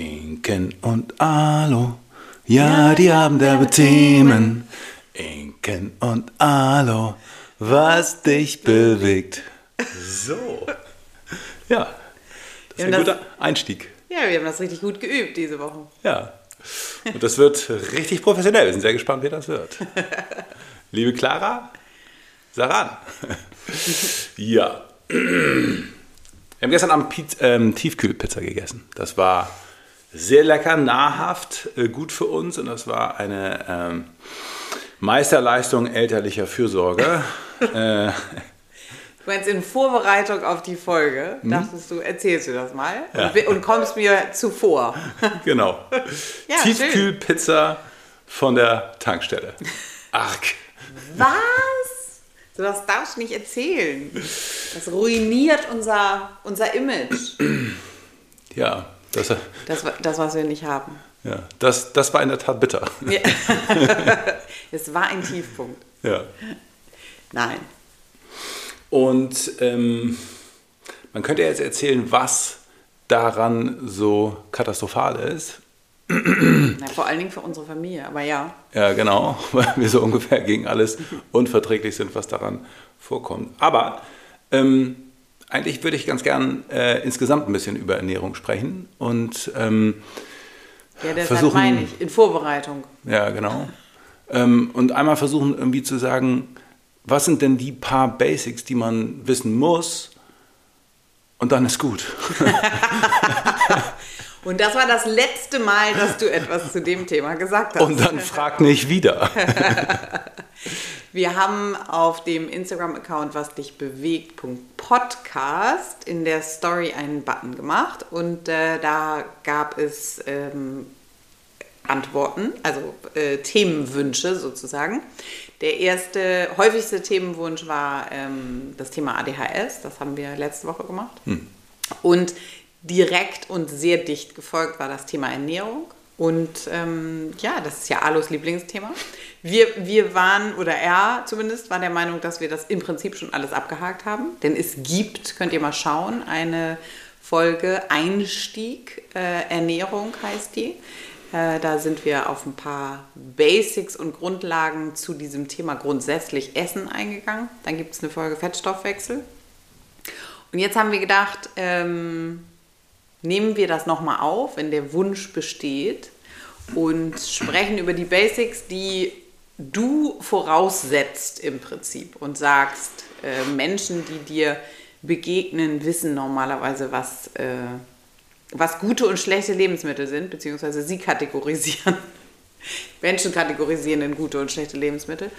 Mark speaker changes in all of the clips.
Speaker 1: Inken und Alo, ja, die haben derbe Themen. Inken und Alo, was dich bewegt. So. Ja, das ist ein
Speaker 2: das-
Speaker 1: guter Einstieg.
Speaker 2: Ja, wir haben das richtig gut geübt diese Woche.
Speaker 1: Ja. Und das wird richtig professionell. Wir sind sehr gespannt, wie das wird. Liebe Clara, sag an. Ja. Wir haben gestern Abend Piz ähm, Tiefkühlpizza gegessen. Das war sehr lecker, nahrhaft, äh, gut für uns und das war eine ähm, Meisterleistung elterlicher Fürsorge. äh,
Speaker 2: Du meinst in Vorbereitung auf die Folge,
Speaker 1: Mhm.
Speaker 2: dachtest du, erzählst du das mal und, wi- und kommst mir zuvor.
Speaker 1: genau.
Speaker 2: Ja,
Speaker 1: Tiefkühlpizza von der Tankstelle. Arg.
Speaker 2: Was? So das darfst du nicht erzählen. Das ruiniert unser, unser Image.
Speaker 1: Ja, das,
Speaker 2: Das, das, was wir nicht haben.
Speaker 1: ja das, das war in der Tat bitter.
Speaker 2: Ja. es war ein Tiefpunkt.
Speaker 1: Ja.
Speaker 2: Nein.
Speaker 1: Und ähm, man könnte jetzt erzählen, was daran so katastrophal ist.
Speaker 2: Na, vor allen Dingen für unsere Familie, aber ja.
Speaker 1: Ja, genau, weil wir so ungefähr gegen alles unverträglich sind, was daran vorkommt. Aber ähm, eigentlich würde ich ganz gern äh, insgesamt ein bisschen über Ernährung sprechen und ähm,
Speaker 2: Ja, deshalb
Speaker 1: Versuchen-
Speaker 2: meine ich, in Vorbereitung.
Speaker 1: Ja, genau. Ähm, und einmal versuchen irgendwie zu sagen, was sind denn die paar Basics, die man wissen muss und dann ist gut.
Speaker 2: Und das war das letzte Mal, dass du etwas zu dem Thema gesagt hast.
Speaker 1: Und dann frag nicht wieder.
Speaker 2: Wir haben auf dem Instagram-Account was dich bewegt.podcast in der Story einen Button gemacht und äh, da gab es ähm, Antworten, also äh, Themenwünsche sozusagen. Der erste, häufigste Themenwunsch war ähm, das Thema ADHS, das haben wir letzte Woche gemacht. Und direkt und sehr dicht gefolgt war das Thema Ernährung. Und ähm, ja, das ist ja Alos Lieblingsthema. Wir, wir waren, oder er zumindest, war der Meinung, dass wir das im Prinzip schon alles abgehakt haben. Denn es gibt, könnt ihr mal schauen, eine Folge Einstieg, äh, Ernährung heißt die. Äh, da sind wir auf ein paar Basics und Grundlagen zu diesem Thema grundsätzlich Essen eingegangen. Dann gibt es eine Folge Fettstoffwechsel. Und jetzt haben wir gedacht, ähm, nehmen wir das nochmal auf, wenn der Wunsch besteht und sprechen über die Basics, die du voraussetzt im Prinzip und sagst, äh, Menschen, die dir begegnen, wissen normalerweise, was, äh, was gute und schlechte Lebensmittel sind, beziehungsweise sie kategorisieren. Menschen kategorisieren in gute und schlechte Lebensmittel.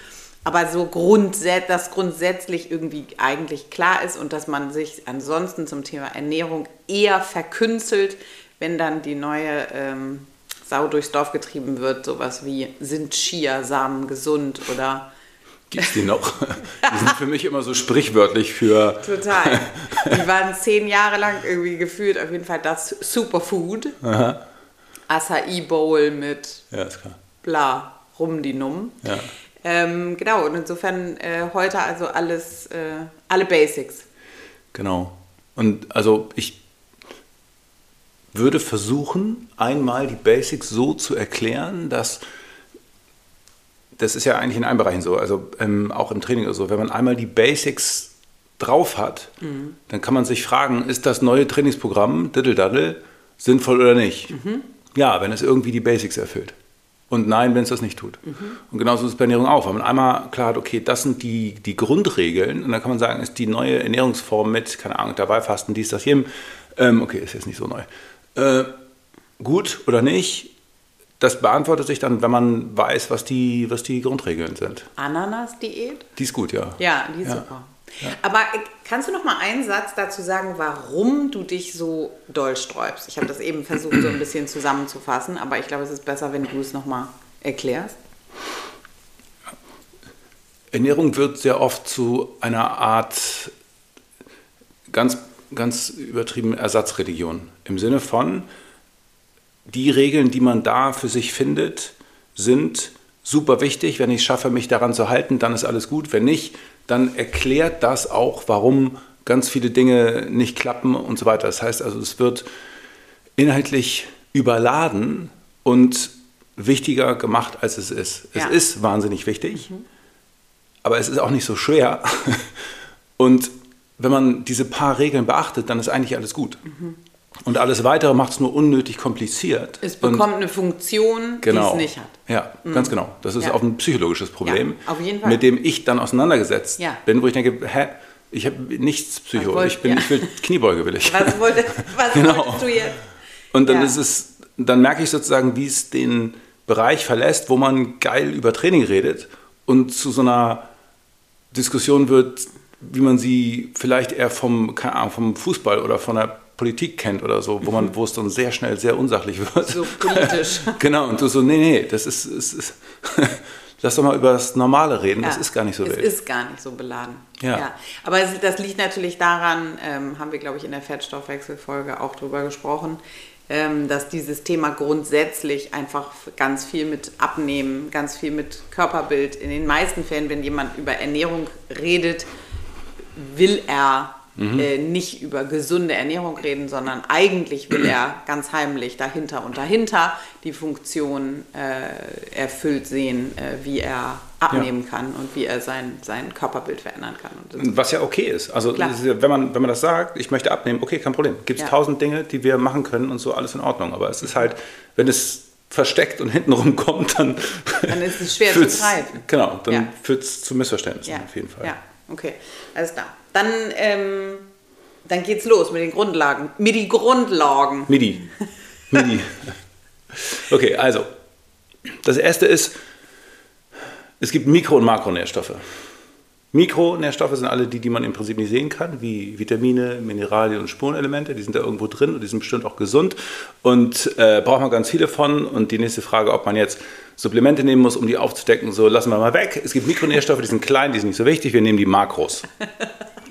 Speaker 2: Aber so grundsä dass grundsätzlich irgendwie eigentlich klar ist und dass man sich ansonsten zum Thema Ernährung eher verkünstelt, wenn dann die neue ähm, Sau durchs Dorf getrieben wird, sowas wie sind Chiasamen gesund oder
Speaker 1: Gibt's die noch? Die sind für mich immer so sprichwörtlich für.
Speaker 2: total. Die waren zehn Jahre lang irgendwie gefühlt auf jeden Fall das Superfood. Acai Bowl mit
Speaker 1: Ja, ist klar.
Speaker 2: bla, rum die Numm.
Speaker 1: Ja.
Speaker 2: Ähm, genau, und insofern äh, heute also alles, äh, alle Basics.
Speaker 1: Genau. Und also ich würde versuchen, einmal die Basics so zu erklären, dass das ist ja eigentlich in allen Bereichen so, also ähm, auch im Training oder so, wenn man einmal die Basics drauf hat, dann kann man sich fragen, ist das neue Trainingsprogramm, Diddle-Daddle, sinnvoll oder nicht? Ja, wenn es irgendwie die Basics erfüllt. Und nein, wenn es das nicht tut. Und genauso ist es bei Ernährung auch. Wenn man einmal klar hat, okay, das sind die, die Grundregeln, und dann kann man sagen, ist die neue Ernährungsform mit, keine Ahnung, dabei fasten, dies, das, jedem, ähm, okay, ist jetzt nicht so neu. Äh, gut oder nicht, das beantwortet sich dann, wenn man weiß, was die, was die Grundregeln sind.
Speaker 2: Ananas-Diät?
Speaker 1: Die ist gut, ja.
Speaker 2: Ja, die ist super. Aber äh, kannst du noch mal einen Satz dazu sagen, warum du dich so doll sträubst? Ich habe das eben versucht, so ein bisschen zusammenzufassen, aber ich glaube, es ist besser, wenn du es noch mal erklärst.
Speaker 1: Ernährung wird sehr oft zu einer Art ganz, ganz übertrieben Ersatzreligion. Im Sinne von, die Regeln, die man da für sich findet, sind super wichtig. Wenn ich es schaffe, mich daran zu halten, dann ist alles gut. Wenn nicht, dann erklärt das auch, warum ganz viele Dinge nicht klappen und so weiter. Das heißt also, es wird inhaltlich überladen und wichtiger gemacht, als es ist. Es
Speaker 2: Ja.
Speaker 1: ist wahnsinnig wichtig, aber es ist auch nicht so schwer. Und wenn man diese paar Regeln beachtet, dann ist eigentlich alles gut. Und alles Weitere macht es nur unnötig kompliziert.
Speaker 2: Es
Speaker 1: Und-
Speaker 2: bekommt eine Funktion,
Speaker 1: genau.
Speaker 2: die es nicht hat.
Speaker 1: Ja, ganz genau. Das ist
Speaker 2: Ja.
Speaker 1: auch ein psychologisches Problem,
Speaker 2: Ja, auf jeden Fall.
Speaker 1: mit dem ich dann auseinandergesetzt
Speaker 2: Ja.
Speaker 1: bin, wo ich denke, hä, ich habe nichts Psycho,
Speaker 2: wollt-
Speaker 1: ich bin,
Speaker 2: ja.
Speaker 1: ich will Kniebeuge will ich.
Speaker 2: Was, wollte, was
Speaker 1: Genau.
Speaker 2: wolltest du jetzt?
Speaker 1: Und dann ist es, dann merke ich sozusagen, wie es den Bereich verlässt, wo man geil über Training redet und zu so einer Diskussion wird, wie man sie vielleicht eher vom, keine Ahnung, vom Fußball oder von der Politik kennt oder so, wo man, wo es dann sehr schnell sehr unsachlich wird.
Speaker 2: Mhm. So politisch.
Speaker 1: genau, und du so, nee, nee, das ist, es ist lass doch mal über das Normale reden, das
Speaker 2: Ja,
Speaker 1: ist gar nicht so
Speaker 2: es
Speaker 1: wild.
Speaker 2: ist gar nicht so beladen.
Speaker 1: Ja.
Speaker 2: Aber es, das liegt natürlich daran, ähm, haben wir, glaube ich, in der Fettstoffwechselfolge auch drüber gesprochen, ähm, dass dieses Thema grundsätzlich einfach ganz viel mit Abnehmen, ganz viel mit Körperbild, in den meisten Fällen, wenn jemand über Ernährung redet, will er
Speaker 1: Mhm.
Speaker 2: äh, nicht über gesunde Ernährung reden, sondern eigentlich will er ganz heimlich dahinter und dahinter die Funktion äh, erfüllt sehen, äh, wie er abnehmen kann und wie er sein, sein Körperbild verändern kann.
Speaker 1: Was ja okay ist. Also
Speaker 2: Klar.
Speaker 1: ja, wenn, man, wenn man das sagt, ich möchte abnehmen, okay, kein Problem. Gibt es
Speaker 2: Ja.
Speaker 1: tausend Dinge, die wir machen können und so, alles in Ordnung. Aber es ist halt, wenn es versteckt und hintenrum kommt, dann,
Speaker 2: Dann ist es schwer zu greifen.
Speaker 1: Genau, dann
Speaker 2: Ja.
Speaker 1: führt es zu Missverständnissen
Speaker 2: ja,
Speaker 1: auf jeden Fall.
Speaker 2: Okay, alles klar. Dann, ähm, dann geht's los mit den Grundlagen, mit die Grundlagen.
Speaker 1: MIDI. MIDI. Okay, also, das erste ist, es gibt Mikro- und Makronährstoffe. Mikronährstoffe sind alle die, die man im Prinzip nicht sehen kann, wie Vitamine, Mineralien und Spurenelemente. Die sind da irgendwo drin und die sind bestimmt auch gesund. Und äh, braucht man ganz viele von. Und die nächste Frage, ob man jetzt Supplemente nehmen muss, um die aufzudecken, so lassen wir mal weg. Es gibt Mikronährstoffe, die sind klein, die sind nicht so wichtig. Wir nehmen die Makros.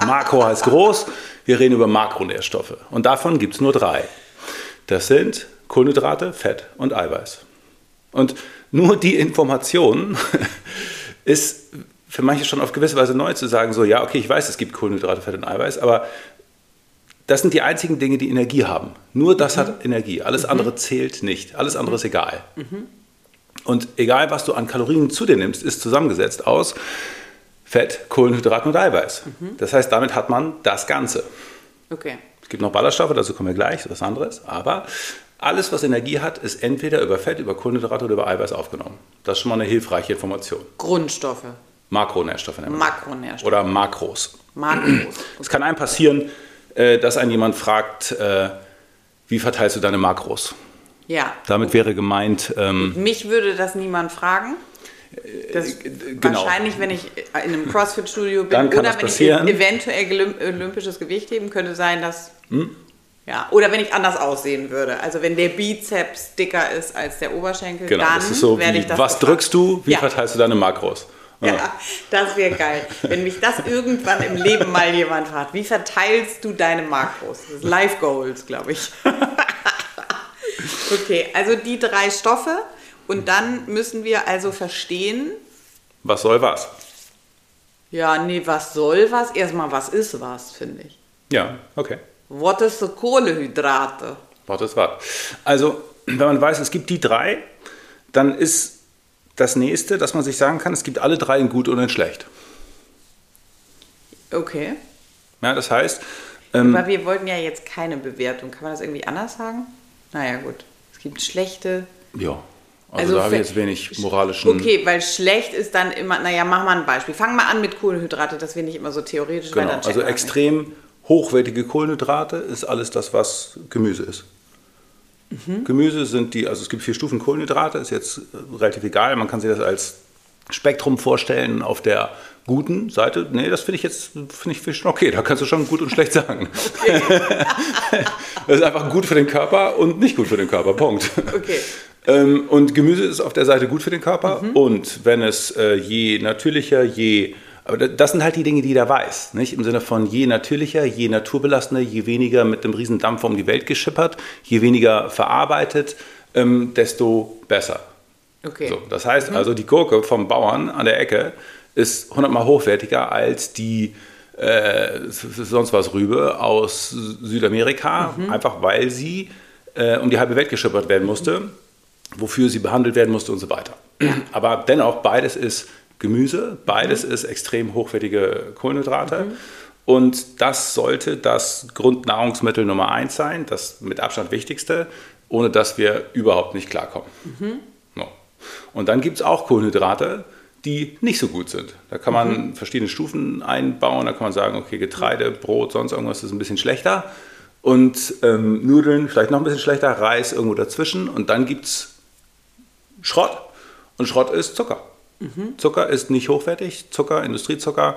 Speaker 1: Makro heißt groß. Wir reden über Makronährstoffe. Und davon gibt es nur drei. Das sind Kohlenhydrate, Fett und Eiweiß. Und nur die Information ist für manche schon auf gewisse Weise neu zu sagen, so ja, okay, ich weiß, es gibt Kohlenhydrate, Fett und Eiweiß, aber das sind die einzigen Dinge, die Energie haben. Nur das hat Energie. Alles andere zählt nicht. Alles andere ist egal. Und egal, was du an Kalorien zu dir nimmst, ist zusammengesetzt aus Fett, Kohlenhydraten und Eiweiß. Das heißt, damit hat man das Ganze.
Speaker 2: Okay.
Speaker 1: Es gibt noch Ballaststoffe, dazu kommen wir gleich, was anderes. Aber alles, was Energie hat, ist entweder über Fett, über Kohlenhydrate oder über Eiweiß aufgenommen. Das ist schon mal eine hilfreiche Information.
Speaker 2: Grundstoffe,
Speaker 1: Makronährstoffe nennen wir.
Speaker 2: Makronährstoffe,
Speaker 1: Oder Makros.
Speaker 2: Makros.
Speaker 1: Es kann einem passieren, äh, dass einen jemand fragt, äh, wie verteilst du deine Makros?
Speaker 2: Ja.
Speaker 1: Damit wäre gemeint, ähm,
Speaker 2: Mich würde das niemand fragen. Das
Speaker 1: genau.
Speaker 2: Wahrscheinlich, wenn ich in einem CrossFit-Studio bin
Speaker 1: Dann kann
Speaker 2: oder
Speaker 1: das
Speaker 2: wenn
Speaker 1: passieren.
Speaker 2: ich eventuell olympisches Gewicht heben, könnte sein, dass.
Speaker 1: Hm?
Speaker 2: Ja, oder wenn ich anders aussehen würde. Also wenn der Bizeps dicker ist als der Oberschenkel,
Speaker 1: genau,
Speaker 2: dann
Speaker 1: so
Speaker 2: werde ich das
Speaker 1: was
Speaker 2: gefragt.
Speaker 1: drückst du, wie
Speaker 2: Ja.
Speaker 1: verteilst du deine Makros?
Speaker 2: Ja, das wäre geil. Wenn mich das irgendwann im Leben mal jemand fragt, wie verteilst du deine Makros? Das ist Life Goals, glaube ich. okay, also die drei Stoffe und dann müssen wir also verstehen,
Speaker 1: Was soll was?
Speaker 2: ja, nee, was soll was? Erstmal, was ist was, finde ich.
Speaker 1: Ja, okay.
Speaker 2: What is the Kohlehydrate?
Speaker 1: Wort ist Wort. Also, wenn man weiß, es gibt die drei, dann ist das nächste, dass man sich sagen kann, es gibt alle drei in gut und in schlecht.
Speaker 2: Okay.
Speaker 1: Ja, das heißt, ähm,
Speaker 2: Aber wir wollten ja jetzt keine Bewertung. Kann man das irgendwie anders sagen? Naja, gut. Es gibt schlechte,
Speaker 1: ja, also, da habe ich jetzt wenig moralischen.
Speaker 2: Okay, weil schlecht ist dann immer, naja, mach mal ein Beispiel. Fang mal an mit Kohlenhydrate, dass wir nicht immer so theoretisch
Speaker 1: Genau, also
Speaker 2: wir
Speaker 1: extrem hochwertige Kohlenhydrate ist alles das, was Gemüse ist.
Speaker 2: Mhm.
Speaker 1: Gemüse sind die, also es gibt vier Stufen Kohlenhydrate, ist jetzt relativ egal, man kann sich das als Spektrum vorstellen auf der guten Seite. Nee, das finde ich jetzt finde ich, schon okay, da kannst du schon gut und schlecht sagen. das ist einfach gut für den Körper und nicht gut für den Körper, Punkt.
Speaker 2: Okay.
Speaker 1: Ähm, und Gemüse ist auf der Seite gut für den Körper. Und wenn es äh, je natürlicher, je. Aber da- das sind halt die Dinge, die jeder weiß. Nicht? Im Sinne von je natürlicher, je naturbelastener, je weniger mit einem riesen Dampfer um die Welt geschippert, je weniger verarbeitet, ähm, desto besser.
Speaker 2: Okay.
Speaker 1: So, das heißt also, die Gurke vom Bauern an der Ecke ist hundertmal hochwertiger als die äh, sonst was Rübe aus Südamerika, einfach weil sie äh, um die halbe Welt geschippert werden musste, wofür sie behandelt werden musste und so weiter. Aber dennoch, beides ist Gemüse, beides ist extrem hochwertige Kohlenhydrate. Und das sollte das Grundnahrungsmittel Nummer eins sein, das mit Abstand wichtigste, ohne dass wir überhaupt nicht klarkommen. No. Und dann gibt es auch Kohlenhydrate, die nicht so gut sind. Da kann man verschiedene Stufen einbauen. Da kann man sagen, okay, Getreide, Brot, sonst irgendwas ist ein bisschen schlechter. Und ähm, Nudeln vielleicht noch ein bisschen schlechter, Reis irgendwo dazwischen. Und dann gibt es Schrott. Und Schrott ist Zucker. Zucker ist nicht hochwertig. Zucker, Industriezucker,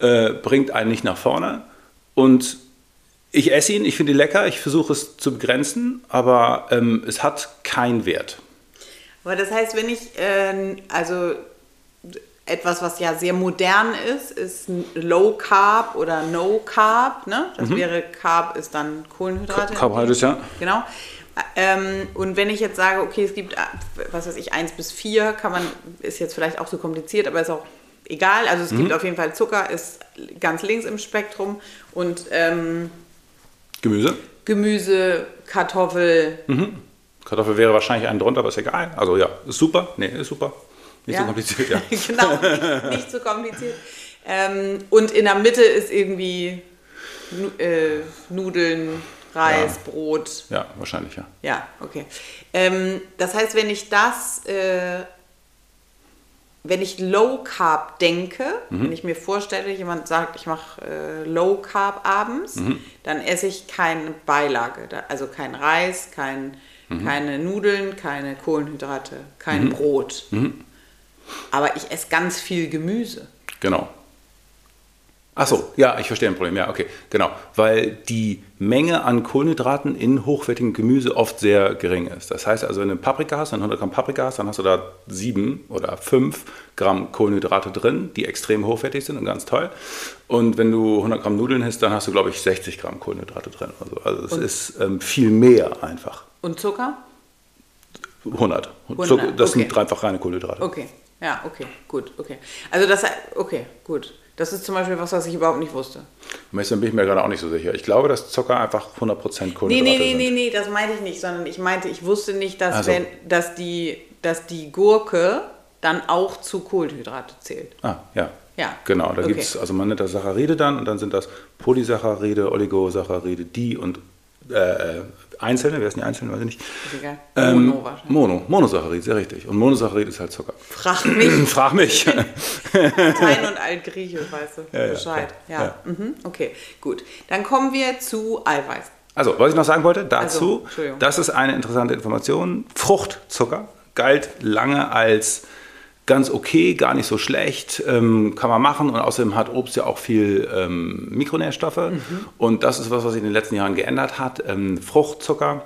Speaker 1: äh, bringt einen nicht nach vorne. Und ich esse ihn, ich finde ihn lecker, ich versuche es zu begrenzen, aber ähm, es hat keinen Wert.
Speaker 2: Aber das heißt, wenn ich, äh, also etwas, was ja sehr modern ist, ist Low Carb oder No Carb. Ne? Das wäre Carb ist dann Kohlenhydrate.
Speaker 1: Carbohydrate, ja.
Speaker 2: Genau. Ähm, und wenn ich jetzt sage, okay, es gibt, was weiß ich, 1 bis 4, kann man, ist jetzt vielleicht auch so kompliziert, aber ist auch egal. Also es gibt auf jeden Fall Zucker, ist ganz links im Spektrum und ähm,
Speaker 1: Gemüse.
Speaker 2: Gemüse, Kartoffel,
Speaker 1: Kartoffel wäre wahrscheinlich einen drunter, aber ist egal. Also ja, ist super. Nee, ist super. Nicht
Speaker 2: Ja.
Speaker 1: so kompliziert, ja.
Speaker 2: genau, nicht, so kompliziert. Ähm, und in der Mitte ist irgendwie äh, Nudeln, Reis, Brot.
Speaker 1: Ja, wahrscheinlich, ja.
Speaker 2: Ja, okay. Ähm, das heißt, wenn ich das, äh, wenn ich Low Carb denke, wenn ich mir vorstelle, jemand sagt, ich mache äh, Low Carb abends, dann esse ich keine Beilage, also kein Reis, kein, keine Nudeln, keine Kohlenhydrate, kein Brot. Aber ich esse ganz viel Gemüse.
Speaker 1: Genau. Ach so, ja, ich verstehe ein Problem. Ja, okay, genau. Weil die Menge an Kohlenhydraten in hochwertigem Gemüse oft sehr gering ist. Das heißt also, wenn du Paprika hast, eine 100 Gramm Paprika hast, dann hast du da 7 oder 5 Gramm Kohlenhydrate drin, die extrem hochwertig sind und ganz toll. Und wenn du 100 Gramm Nudeln hast, dann hast du, glaube ich, 60 Gramm Kohlenhydrate drin. Also, also es ist ähm, viel mehr einfach.
Speaker 2: Und Zucker?
Speaker 1: 100.
Speaker 2: 100,
Speaker 1: Zucker- das
Speaker 2: okay.
Speaker 1: sind einfach reine Kohlenhydrate.
Speaker 2: Okay, ja, okay, gut, okay. Also das, okay, gut. Das ist zum Beispiel was, was ich überhaupt nicht wusste.
Speaker 1: Meistens bin ich mir gerade auch nicht so sicher. Ich glaube, dass Zucker einfach 100% Kohlenhydrate
Speaker 2: Nee, nee, nee,
Speaker 1: sind.
Speaker 2: nee, nee, das meinte ich nicht, sondern ich meinte, ich wusste nicht, dass,
Speaker 1: Also.
Speaker 2: wenn, dass, die, dass die Gurke dann auch zu Kohlenhydrate zählt.
Speaker 1: Ah, ja.
Speaker 2: Ja,
Speaker 1: Genau, da
Speaker 2: okay.
Speaker 1: gibt es, also man nennt das Saccharide dann und dann sind das Polysaccharide, Oligosaccharide, die und äh, einzelne, wer ist denn die einzelne, weiß ich nicht.
Speaker 2: Ist egal.
Speaker 1: Ähm,
Speaker 2: Mono wahrscheinlich.
Speaker 1: Mono, Monosaccharide, sehr richtig. Und Monosaccharide ist halt Zucker.
Speaker 2: Frag mich,
Speaker 1: Frag mich.
Speaker 2: Latein und Altgriechisch, weißt du,
Speaker 1: Ja, ja,
Speaker 2: Bescheid. Ja,
Speaker 1: Ja.
Speaker 2: Mhm. okay, gut. Dann kommen wir zu Eiweiß.
Speaker 1: Also, was ich noch sagen wollte
Speaker 2: Also,
Speaker 1: dazu,
Speaker 2: Entschuldigung.
Speaker 1: das ist eine interessante Information. Fruchtzucker galt lange als ganz okay, gar nicht so schlecht, ähm, kann man machen und außerdem hat Obst ja auch viel ähm, Mikronährstoffe
Speaker 2: Mhm.
Speaker 1: und das ist was, was sich in den letzten Jahren geändert hat. Ähm, Fruchtzucker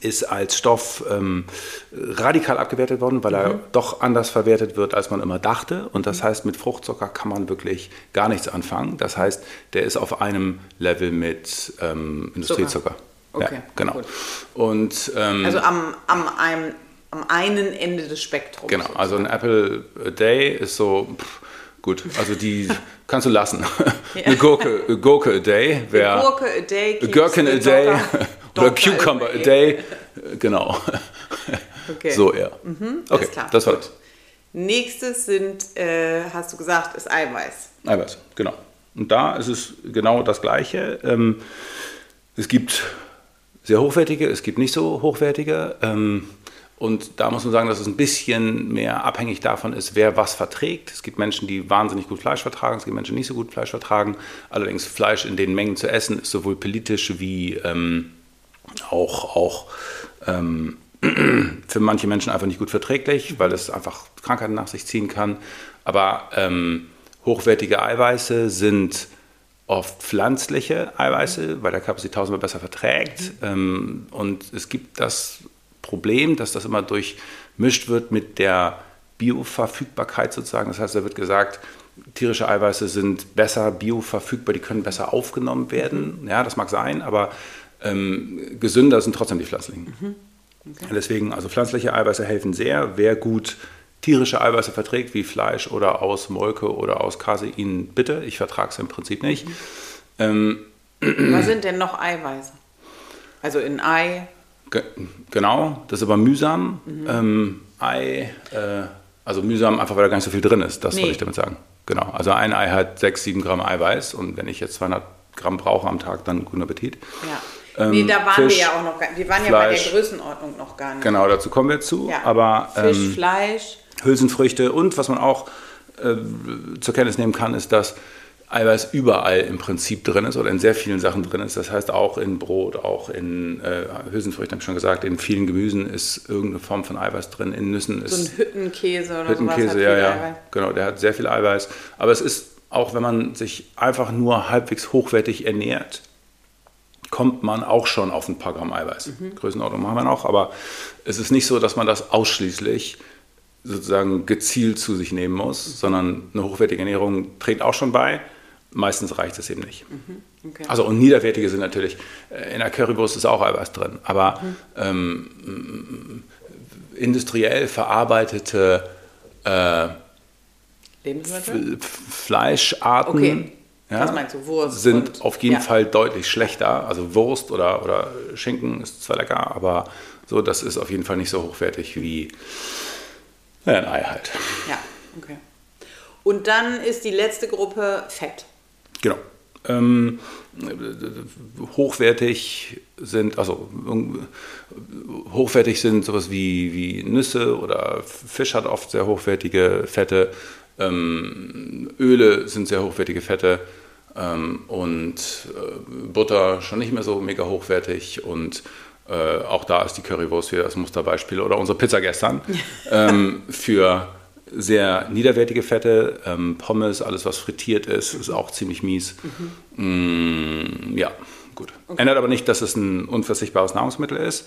Speaker 1: ist als Stoff ähm, radikal abgewertet worden, weil er
Speaker 2: Mhm.
Speaker 1: doch anders verwertet wird, als man immer dachte. Und das heißt, mit Fruchtzucker kann man wirklich gar nichts anfangen. Das heißt, der ist auf einem Level mit ähm, Industriezucker.
Speaker 2: Okay,
Speaker 1: ja, genau.
Speaker 2: gut.
Speaker 1: Und ähm,
Speaker 2: Also am, am, einem, am einen Ende des Spektrums.
Speaker 1: genau, also ein Apple a Day ist so pff, gut. Also die kannst du lassen. Eine Gurke, eine Gurke a Day wäre
Speaker 2: Gurke a day, keeps
Speaker 1: Gherkin a Day
Speaker 2: doctor-
Speaker 1: oder
Speaker 2: doctor
Speaker 1: Cucumber a. Day. Genau.
Speaker 2: Okay.
Speaker 1: So eher.
Speaker 2: alles
Speaker 1: Okay,
Speaker 2: klar.
Speaker 1: das war das.
Speaker 2: Nächstes sind, äh, hast du gesagt, ist Eiweiß.
Speaker 1: Eiweiß, genau. Und da ist es genau das Gleiche. Ähm, es gibt sehr hochwertige, es gibt nicht so hochwertige. Ähm, und da muss man sagen, dass es ein bisschen mehr abhängig davon ist, wer was verträgt. Es gibt Menschen, die wahnsinnig gut Fleisch vertragen, es gibt Menschen, die nicht so gut Fleisch vertragen. Allerdings Fleisch in den Mengen zu essen ist sowohl politisch wie ähm, auch, auch ähm, für manche Menschen einfach nicht gut verträglich, weil es einfach Krankheiten nach sich ziehen kann. Aber ähm, hochwertige Eiweiße sind oft pflanzliche Eiweiße, weil der Körper sie tausendmal besser verträgt. Ähm, und es gibt das Problem, dass das immer durchmischt wird mit der Bioverfügbarkeit sozusagen. Das heißt, da wird gesagt, tierische Eiweiße sind besser bioverfügbar, die können besser aufgenommen werden. Ja, das mag sein, aber ähm, gesünder sind trotzdem die pflanzlichen. Deswegen, also pflanzliche Eiweiße helfen sehr. Wer gut tierische Eiweiße verträgt, wie Fleisch oder aus Molke oder aus Casein, bitte. Ich vertrage es im Prinzip nicht. Ähm,
Speaker 2: Was sind denn noch Eiweiße? Also in Ei,
Speaker 1: genau, das ist aber mühsam. Mhm. Ähm, Ei, äh, also mühsam einfach, weil da gar nicht so viel drin ist, das nee. wollte ich damit sagen. Genau, also ein Ei hat 6, 7 Gramm Eiweiß und wenn ich jetzt 200 Gramm brauche am Tag, dann guten Appetit.
Speaker 2: Ja. Ähm, nee, da waren Fisch, wir ja auch noch gar Wir waren Fleisch, ja bei der Größenordnung noch gar nicht.
Speaker 1: Genau, dazu kommen wir zu. Ja. Aber,
Speaker 2: Fisch, ähm, Fleisch.
Speaker 1: Hülsenfrüchte und was man auch äh, zur Kenntnis nehmen kann, ist, dass Eiweiß überall im Prinzip drin ist oder in sehr vielen Sachen drin ist. Das heißt auch in Brot, auch in äh, Hülsenfrüchten, habe ich schon gesagt, in vielen Gemüsen ist irgendeine Form von Eiweiß drin. In Nüssen ist.
Speaker 2: So ein Hüttenkäse oder
Speaker 1: Hüttenkäse, sowas. ja, ja. Eiweiß. Genau, der hat sehr viel Eiweiß. Aber es ist auch, wenn man sich einfach nur halbwegs hochwertig ernährt, kommt man auch schon auf ein paar Gramm Eiweiß. Mhm. Größenordnung machen wir noch, aber es ist nicht so, dass man das ausschließlich sozusagen gezielt zu sich nehmen muss, mhm. sondern eine hochwertige Ernährung trägt auch schon bei Meistens reicht es eben nicht. Mhm. Okay. Also und niederwertige sind natürlich, äh, in der Currywurst ist auch Eiweiß drin, aber mhm. ähm, industriell verarbeitete äh, Fleischarten okay. ja, sind auf jeden ja. Fall deutlich schlechter. Also Wurst oder, oder Schinken ist zwar lecker, aber so, das ist auf jeden Fall nicht so hochwertig wie ja, ein Ei halt.
Speaker 2: Ja, okay. Und dann ist die letzte Gruppe Fett.
Speaker 1: Genau. Ähm, hochwertig sind, also hochwertig sind sowas wie, wie Nüsse oder Fisch hat oft sehr hochwertige Fette, ähm, Öle sind sehr hochwertige Fette. Ähm, und äh, Butter schon nicht mehr so mega hochwertig. Und äh, auch da ist die Currywurst wieder das Musterbeispiel oder unsere Pizza gestern. Ähm, für sehr niederwertige Fette, ähm, Pommes, alles was frittiert ist, ist auch ziemlich mies. Mhm. Mm, ja, gut. Okay. Ändert aber nicht, dass es ein unverzichtbares Nahrungsmittel ist.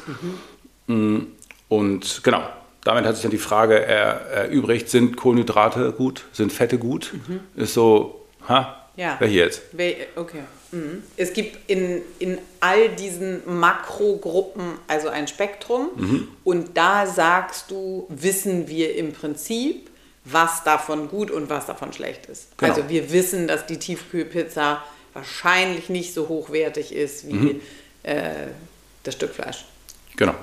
Speaker 1: Mhm. Mm, und genau, damit hat sich dann die Frage er, erübrigt, sind Kohlenhydrate gut, sind Fette gut? Mhm. Ist so, ha, ja. wer hier jetzt?
Speaker 2: Okay. Mhm. Es gibt in, in all diesen Makrogruppen also ein Spektrum mhm. und da sagst du, wissen wir im Prinzip, was davon gut und was davon schlecht ist. Genau. Also wir wissen, dass die Tiefkühlpizza wahrscheinlich nicht so hochwertig ist wie mhm. äh, das Stück Fleisch.
Speaker 1: Genau.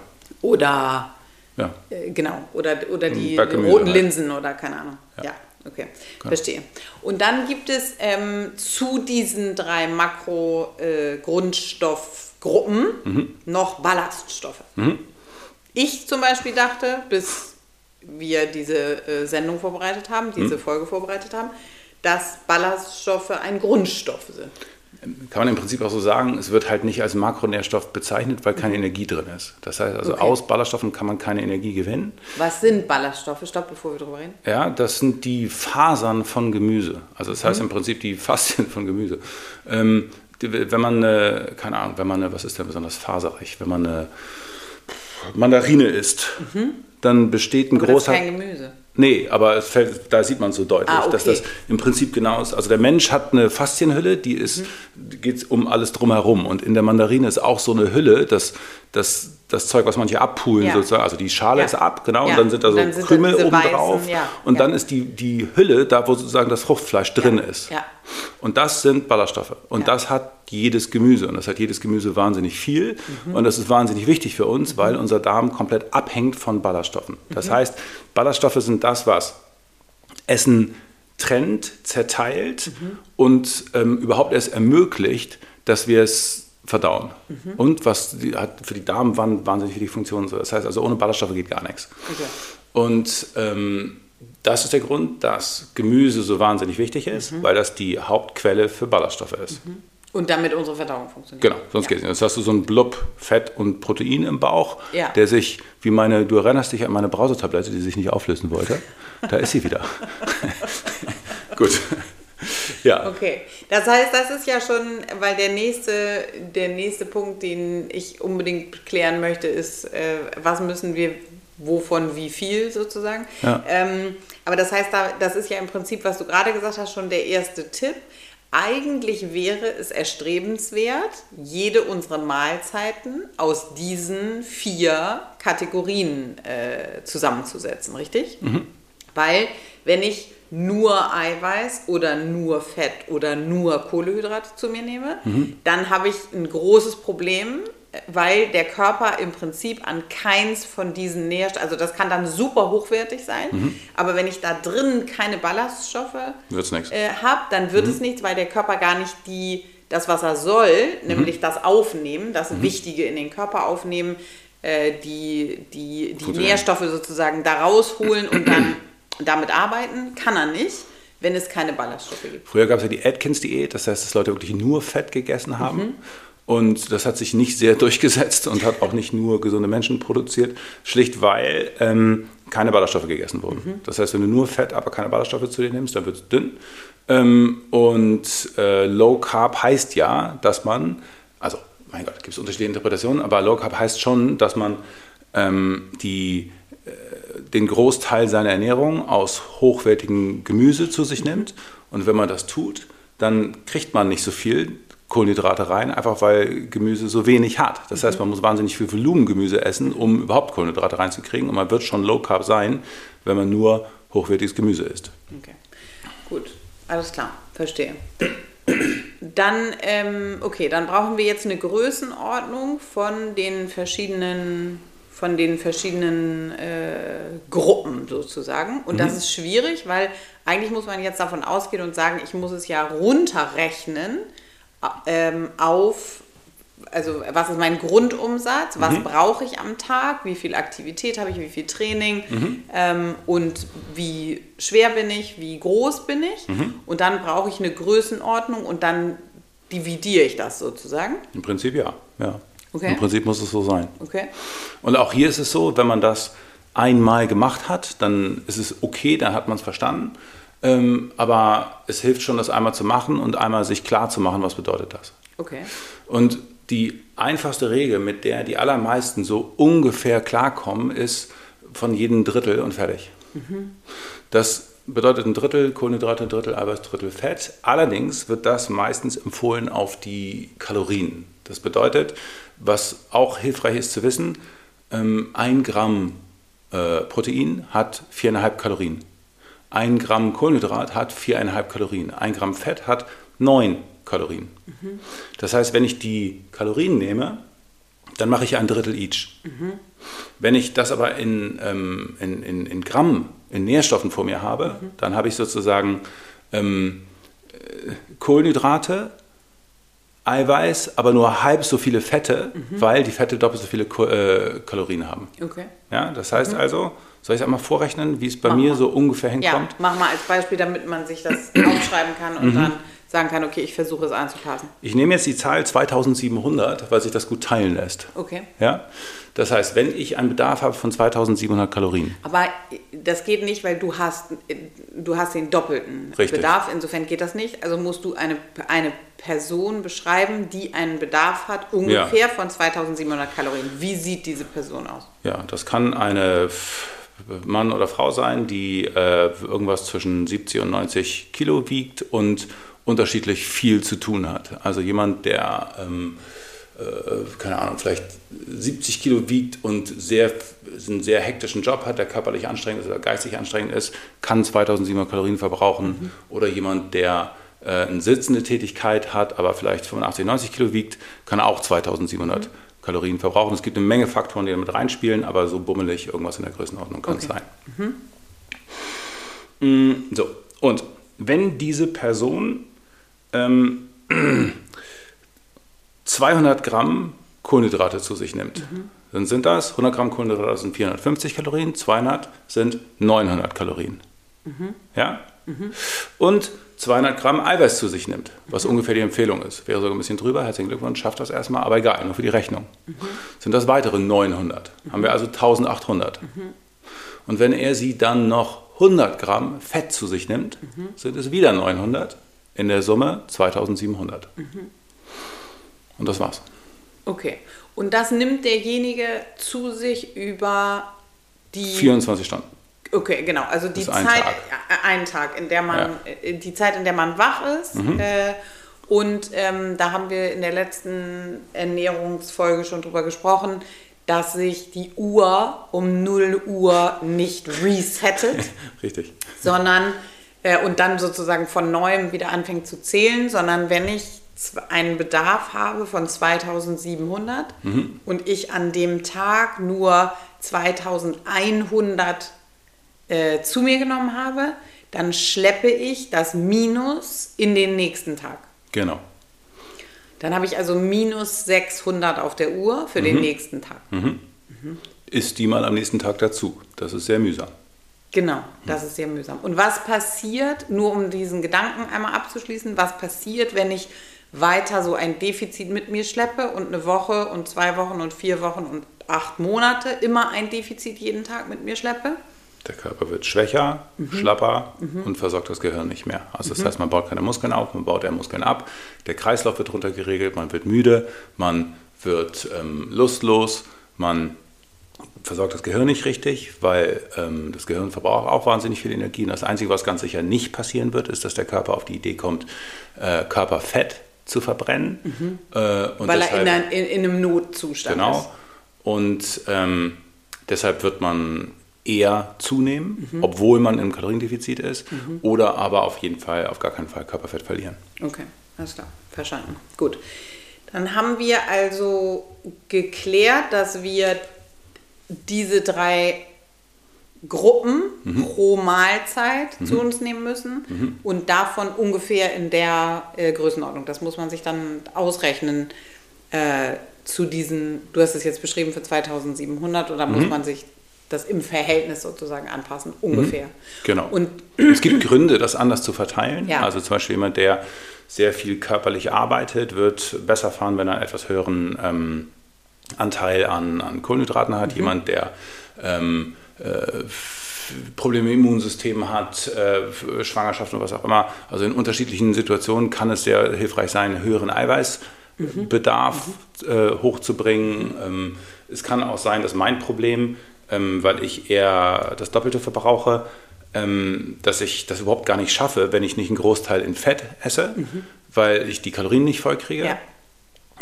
Speaker 2: Oder ja. Äh, genau, oder, oder die roten halt. Linsen oder keine Ahnung. Ja, ja okay, genau. verstehe. Und dann gibt es ähm, zu diesen drei Makro-Grundstoffgruppen äh, mhm. noch Ballaststoffe. Mhm. Ich zum Beispiel dachte, bis wir diese äh, Sendung vorbereitet haben, diese hm. Folge vorbereitet haben, dass Ballaststoffe ein Grundstoff sind.
Speaker 1: Kann man im Prinzip auch so sagen, es wird halt nicht als Makronährstoff bezeichnet, weil keine. Energie drin ist. Das heißt also, okay. aus Ballaststoffen kann man keine Energie gewinnen.
Speaker 2: Was sind Ballaststoffe? Stopp, bevor wir darüber reden.
Speaker 1: Ja, das sind die Fasern von Gemüse. Also das heißt mhm. im Prinzip die Faszien von Gemüse. Ähm, wenn man, eine, keine Ahnung, wenn man eine, was ist denn besonders faserig? Wenn man eine Mandarine isst, mhm dann besteht ein aber großer.
Speaker 2: Das ist kein Gemüse.
Speaker 1: Nee, aber fällt, da sieht man so deutlich, ah, okay. dass das im Prinzip genau ist. Also der Mensch hat eine Faszienhülle, die ist, mhm. geht um alles drumherum. Und in der Mandarine ist auch so eine Hülle, dass, dass das Zeug, was manche abpulen ja. sozusagen, also die Schale ja. ist ab, genau, ja. und dann sind da so sind Krümel oben drauf. Und dann ist die, die Hülle da, wo sozusagen das Fruchtfleisch drin ist. Und das sind Ballaststoffe. Und das hat jedes Gemüse. Und das hat jedes Gemüse wahnsinnig viel. Mhm. Und das ist wahnsinnig wichtig für uns, mhm. weil unser Darm komplett abhängt von Ballaststoffen. Das mhm. heißt, Ballaststoffe sind das, was Essen trennt, zerteilt mhm. und ähm, überhaupt erst ermöglicht, dass wir es verdauen. Mhm. Und was die, hat für die Darmwand wahnsinnig wichtige Funktionen. Das heißt also, ohne Ballaststoffe geht gar nichts. Okay. Und ähm, das ist der Grund, dass Gemüse so wahnsinnig wichtig ist, mhm. weil das die Hauptquelle für Ballaststoffe ist. Mhm.
Speaker 2: Und damit unsere Verdauung funktioniert.
Speaker 1: Genau, sonst ja. geht es nicht. Jetzt hast du so einen Blub Fett und Protein im Bauch, ja. der sich, wie meine, du erinnerst dich an meine Brausetablette, die sich nicht auflösen wollte. Da ist sie wieder. Gut.
Speaker 2: Ja. Okay. Das heißt, das ist ja schon, weil der nächste, der nächste Punkt, den ich unbedingt klären möchte, ist, äh, was müssen wir, wovon wie viel sozusagen. Ja. Ähm, aber das heißt, das ist ja im Prinzip, was du gerade gesagt hast, schon der erste Tipp. Eigentlich wäre es erstrebenswert, jede unserer Mahlzeiten aus diesen vier Kategorien äh, zusammenzusetzen, richtig? Mhm. Weil wenn ich nur Eiweiß oder nur Fett oder nur Kohlenhydrate zu mir nehme, mhm. dann habe ich ein großes Problem, weil der Körper im Prinzip an keins von diesen Nährstoffen, also das kann dann super hochwertig sein,
Speaker 1: Mhm.
Speaker 2: aber wenn ich da drin keine Ballaststoffe äh, habe, dann wird
Speaker 1: Mhm.
Speaker 2: es nichts, weil der Körper gar nicht die, das, was er soll, nämlich
Speaker 1: Mhm.
Speaker 2: das Aufnehmen, das Wichtige in den Körper aufnehmen, äh, die, die, die. Nährstoffe sozusagen da rausholen und dann damit arbeiten, kann er nicht, wenn es keine Ballaststoffe gibt.
Speaker 1: Früher gab es ja die Atkins-Diät, das heißt, dass Leute wirklich nur Fett gegessen haben.
Speaker 2: Mhm.
Speaker 1: Und das hat sich nicht sehr durchgesetzt und hat auch nicht nur gesunde Menschen produziert, schlicht weil ähm, keine Ballaststoffe gegessen wurden.
Speaker 2: Mhm.
Speaker 1: Das heißt, wenn du nur Fett, aber keine Ballaststoffe zu dir nimmst, dann wird es dünn. Ähm, und äh, Low Carb heißt ja, dass man, also mein Gott, gibt es unterschiedliche Interpretationen, aber Low Carb heißt schon, dass man ähm, die den Großteil seiner Ernährung aus hochwertigem Gemüse zu sich nimmt. Und wenn man das tut, dann kriegt man nicht so viel Kohlenhydrate rein, einfach weil Gemüse so wenig hat. Das heißt, man muss wahnsinnig viel Volumengemüse essen, um überhaupt Kohlenhydrate reinzukriegen. Und man wird schon Low Carb sein, wenn man nur hochwertiges Gemüse isst.
Speaker 2: Okay, gut, alles klar, verstehe. Dann, ähm, okay, dann brauchen wir jetzt eine Größenordnung von den verschiedenen, von den verschiedenen äh, Gruppen sozusagen. Und das ist schwierig, weil eigentlich muss man jetzt davon ausgehen und sagen, ich muss es ja runterrechnen ähm, auf also was ist mein Grundumsatz, was brauche ich am Tag, wie viel Aktivität habe ich, wie viel Training ähm, und wie schwer bin ich, wie groß bin ich. Und dann brauche ich eine Größenordnung und dann dividiere ich das sozusagen.
Speaker 1: Im Prinzip ja. ja.
Speaker 2: Okay.
Speaker 1: Im Prinzip muss es so sein.
Speaker 2: Okay.
Speaker 1: Und auch hier ist es so, wenn man das einmal gemacht hat, dann ist es okay, dann hat man es verstanden. Ähm, aber es hilft schon, das einmal zu machen und einmal sich klar zu machen, was bedeutet das.
Speaker 2: Okay.
Speaker 1: Und die einfachste Regel, mit der die allermeisten so ungefähr klarkommen, ist von jedem Drittel und fertig. Das bedeutet ein Drittel Kohlenhydrate, ein Drittel Eiweiß, ein Drittel Fett. Allerdings wird das meistens empfohlen auf die Kalorien. Das bedeutet, was auch hilfreich ist zu wissen, ähm, ein Gramm äh, Protein hat 4,5 Kalorien. Ein Gramm Kohlenhydrat hat 4,5 Kalorien. Ein Gramm Fett hat 9 Kalorien. Das heißt, wenn ich die Kalorien nehme, dann mache ich ein Drittel each. Wenn ich das aber in, ähm, in, in, in Gramm, in Nährstoffen vor mir habe, dann habe ich sozusagen ähm, äh, Kohlenhydrate, Eiweiß, aber nur halb so viele Fette, weil die Fette doppelt so viele Ko äh, Kalorien haben.
Speaker 2: Okay.
Speaker 1: Ja, das heißt also, soll ich es einmal vorrechnen, wie es bei
Speaker 2: Mach
Speaker 1: mir
Speaker 2: mal.
Speaker 1: so ungefähr
Speaker 2: Ja,
Speaker 1: hinkommt?
Speaker 2: mach mal als Beispiel, damit man sich das aufschreiben kann und dann sagen kann, okay, ich versuche es anzupassen.
Speaker 1: Ich nehme jetzt die Zahl 2700, weil sich das gut teilen lässt.
Speaker 2: Okay.
Speaker 1: Ja? Das heißt, wenn ich einen Bedarf habe von 2700 Kalorien,
Speaker 2: Aber das geht nicht, weil du hast, du hast den doppelten
Speaker 1: Richtig.
Speaker 2: Bedarf. Insofern geht das nicht. Also musst du eine, eine Person beschreiben, die einen Bedarf hat, ungefähr von 2700 Kalorien. Wie sieht diese Person aus?
Speaker 1: ja, das kann eine Mann oder Frau sein, die äh, irgendwas zwischen 70 und 90 Kilo wiegt und unterschiedlich viel zu tun hat. Also jemand, der, ähm, äh, keine Ahnung, vielleicht 70 Kilo wiegt und sehr, einen sehr hektischen Job hat, der körperlich anstrengend ist oder geistig anstrengend ist, kann 2700 Kalorien verbrauchen. Oder jemand, der äh, eine sitzende Tätigkeit hat, aber vielleicht 85, 90 Kilo wiegt, kann auch 2700 Kalorien verbrauchen. Es gibt eine Menge Faktoren, die damit reinspielen, aber so bummelig irgendwas in der Größenordnung kann es
Speaker 2: Okay.
Speaker 1: sein. Mm, So, und wenn diese Person ähm, 200 Gramm Kohlenhydrate zu sich nimmt, dann sind das 100 Gramm Kohlenhydrate sind 450 Kalorien, 200 sind 900 Kalorien. Ja? Und 200 Gramm Eiweiß zu sich nimmt, was ungefähr die Empfehlung ist. Wäre sogar ein bisschen drüber, herzlichen Glückwunsch, schafft das erstmal, aber egal, nur für die Rechnung. Sind das weitere 900. Haben wir also 1800. Und wenn er sie dann noch 100 Gramm Fett zu sich nimmt, sind es wieder 900. In der Summe 2700. Und das war's.
Speaker 2: Okay. Und das nimmt derjenige zu sich über die.
Speaker 1: 24 Stunden.
Speaker 2: Okay, genau. Also die Zeit,
Speaker 1: Tag.
Speaker 2: äh, einen Tag, in der man,
Speaker 1: Ja. Mhm.
Speaker 2: äh, die Zeit, in der man wach ist. Äh, und ähm, da haben wir in der letzten Ernährungsfolge schon drüber gesprochen, dass sich die Uhr um 0 Uhr nicht resettet,
Speaker 1: Richtig.
Speaker 2: sondern äh, und dann sozusagen von neuem wieder anfängt zu zählen, sondern wenn ich einen Bedarf habe von 2700 und ich an dem Tag nur 2100 äh, zu mir genommen habe, dann schleppe ich das Minus in den nächsten Tag.
Speaker 1: Genau.
Speaker 2: Dann habe ich also minus 600 auf der Uhr für den nächsten Tag.
Speaker 1: Ist die mal am nächsten Tag dazu. Das ist sehr mühsam.
Speaker 2: Genau, das ist sehr mühsam. Und was passiert, nur um diesen Gedanken einmal abzuschließen, was passiert, wenn ich weiter so ein Defizit mit mir schleppe und eine Woche und zwei Wochen und vier Wochen und acht Monate immer ein Defizit jeden Tag mit mir schleppe?
Speaker 1: Der Körper wird schwächer, schlapper und versorgt das Gehirn nicht mehr. Also das heißt, man baut keine Muskeln auf, man baut eher Muskeln ab. Der Kreislauf wird runtergeregelt, man wird müde, man wird ähm, lustlos, man versorgt das Gehirn nicht richtig, weil ähm, das Gehirn verbraucht auch wahnsinnig viel Energie. Und das Einzige, was ganz sicher nicht passieren wird, ist, dass der Körper auf die Idee kommt, äh, Körperfett zu verbrennen. Äh, und
Speaker 2: Weil er
Speaker 1: deshalb-
Speaker 2: in, ein, in, in einem Notzustand ist.
Speaker 1: Genau. Und ähm, deshalb wird man eher zunehmen,
Speaker 2: Mhm.
Speaker 1: obwohl man im Kaloriendefizit ist, oder aber auf jeden Fall, auf gar keinen Fall Körperfett verlieren.
Speaker 2: Okay, alles klar, verstanden. Gut. Dann haben wir also geklärt, dass wir diese drei Gruppen pro Mahlzeit zu uns nehmen müssen und davon ungefähr in der äh, Größenordnung. Das muss man sich dann ausrechnen äh, zu diesen, du hast es jetzt beschrieben für 2700 oder muss man sich das im Verhältnis sozusagen anpassen, ungefähr.
Speaker 1: Genau.
Speaker 2: Und
Speaker 1: es gibt Gründe, das anders zu verteilen.
Speaker 2: Ja.
Speaker 1: Also zum Beispiel jemand, der sehr viel körperlich arbeitet, wird besser fahren, wenn er einen etwas höheren ähm, Anteil an, an Kohlenhydraten hat. Jemand, der ähm, äh, Probleme im Immunsystem hat, äh, Schwangerschaft und was auch immer. Also in unterschiedlichen Situationen kann es sehr hilfreich sein, höheren Eiweißbedarf äh, hochzubringen. Ähm, es kann auch sein, dass mein Problem, ähm, weil ich eher das Doppelte verbrauche, ähm, dass ich das überhaupt gar nicht schaffe, wenn ich nicht einen Großteil in Fett esse, weil ich die Kalorien nicht voll kriege.
Speaker 2: ja,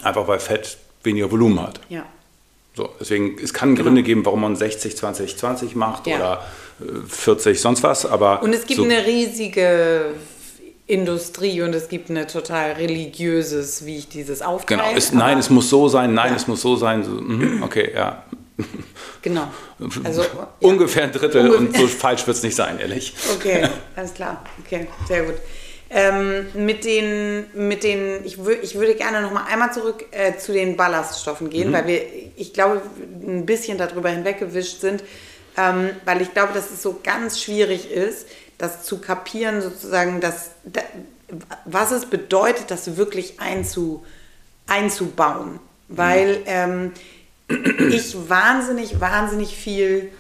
Speaker 1: Einfach weil Fett weniger Volumen hat.
Speaker 2: ja.
Speaker 1: So, deswegen, es kann Gründe geben, warum man 60, 20, 20 macht
Speaker 2: Ja.
Speaker 1: oder äh, 40, sonst was, aber.
Speaker 2: Und es gibt
Speaker 1: so,
Speaker 2: eine riesige Industrie und es gibt eine total religiöses, wie ich dieses aufteile.
Speaker 1: Genau, es, nein, es muss so sein, nein,
Speaker 2: Ja.
Speaker 1: es muss so sein. So, mhm, okay, ja.
Speaker 2: Genau. Also.
Speaker 1: Ungefähr ein Drittel
Speaker 2: Ungefähr.
Speaker 1: und so falsch wird es nicht sein, ehrlich.
Speaker 2: Okay, alles klar. Okay, sehr gut. Ähm, mit den, mit den, ich, wür, ich würde gerne noch mal einmal zurück äh, zu den Ballaststoffen gehen, weil wir, ich glaube, ein bisschen darüber hinweggewischt sind, ähm, weil ich glaube, dass es so ganz schwierig ist, das zu kapieren, sozusagen, dass, da, was es bedeutet, das wirklich einzu, einzubauen. Weil ähm, ich wahnsinnig, wahnsinnig viel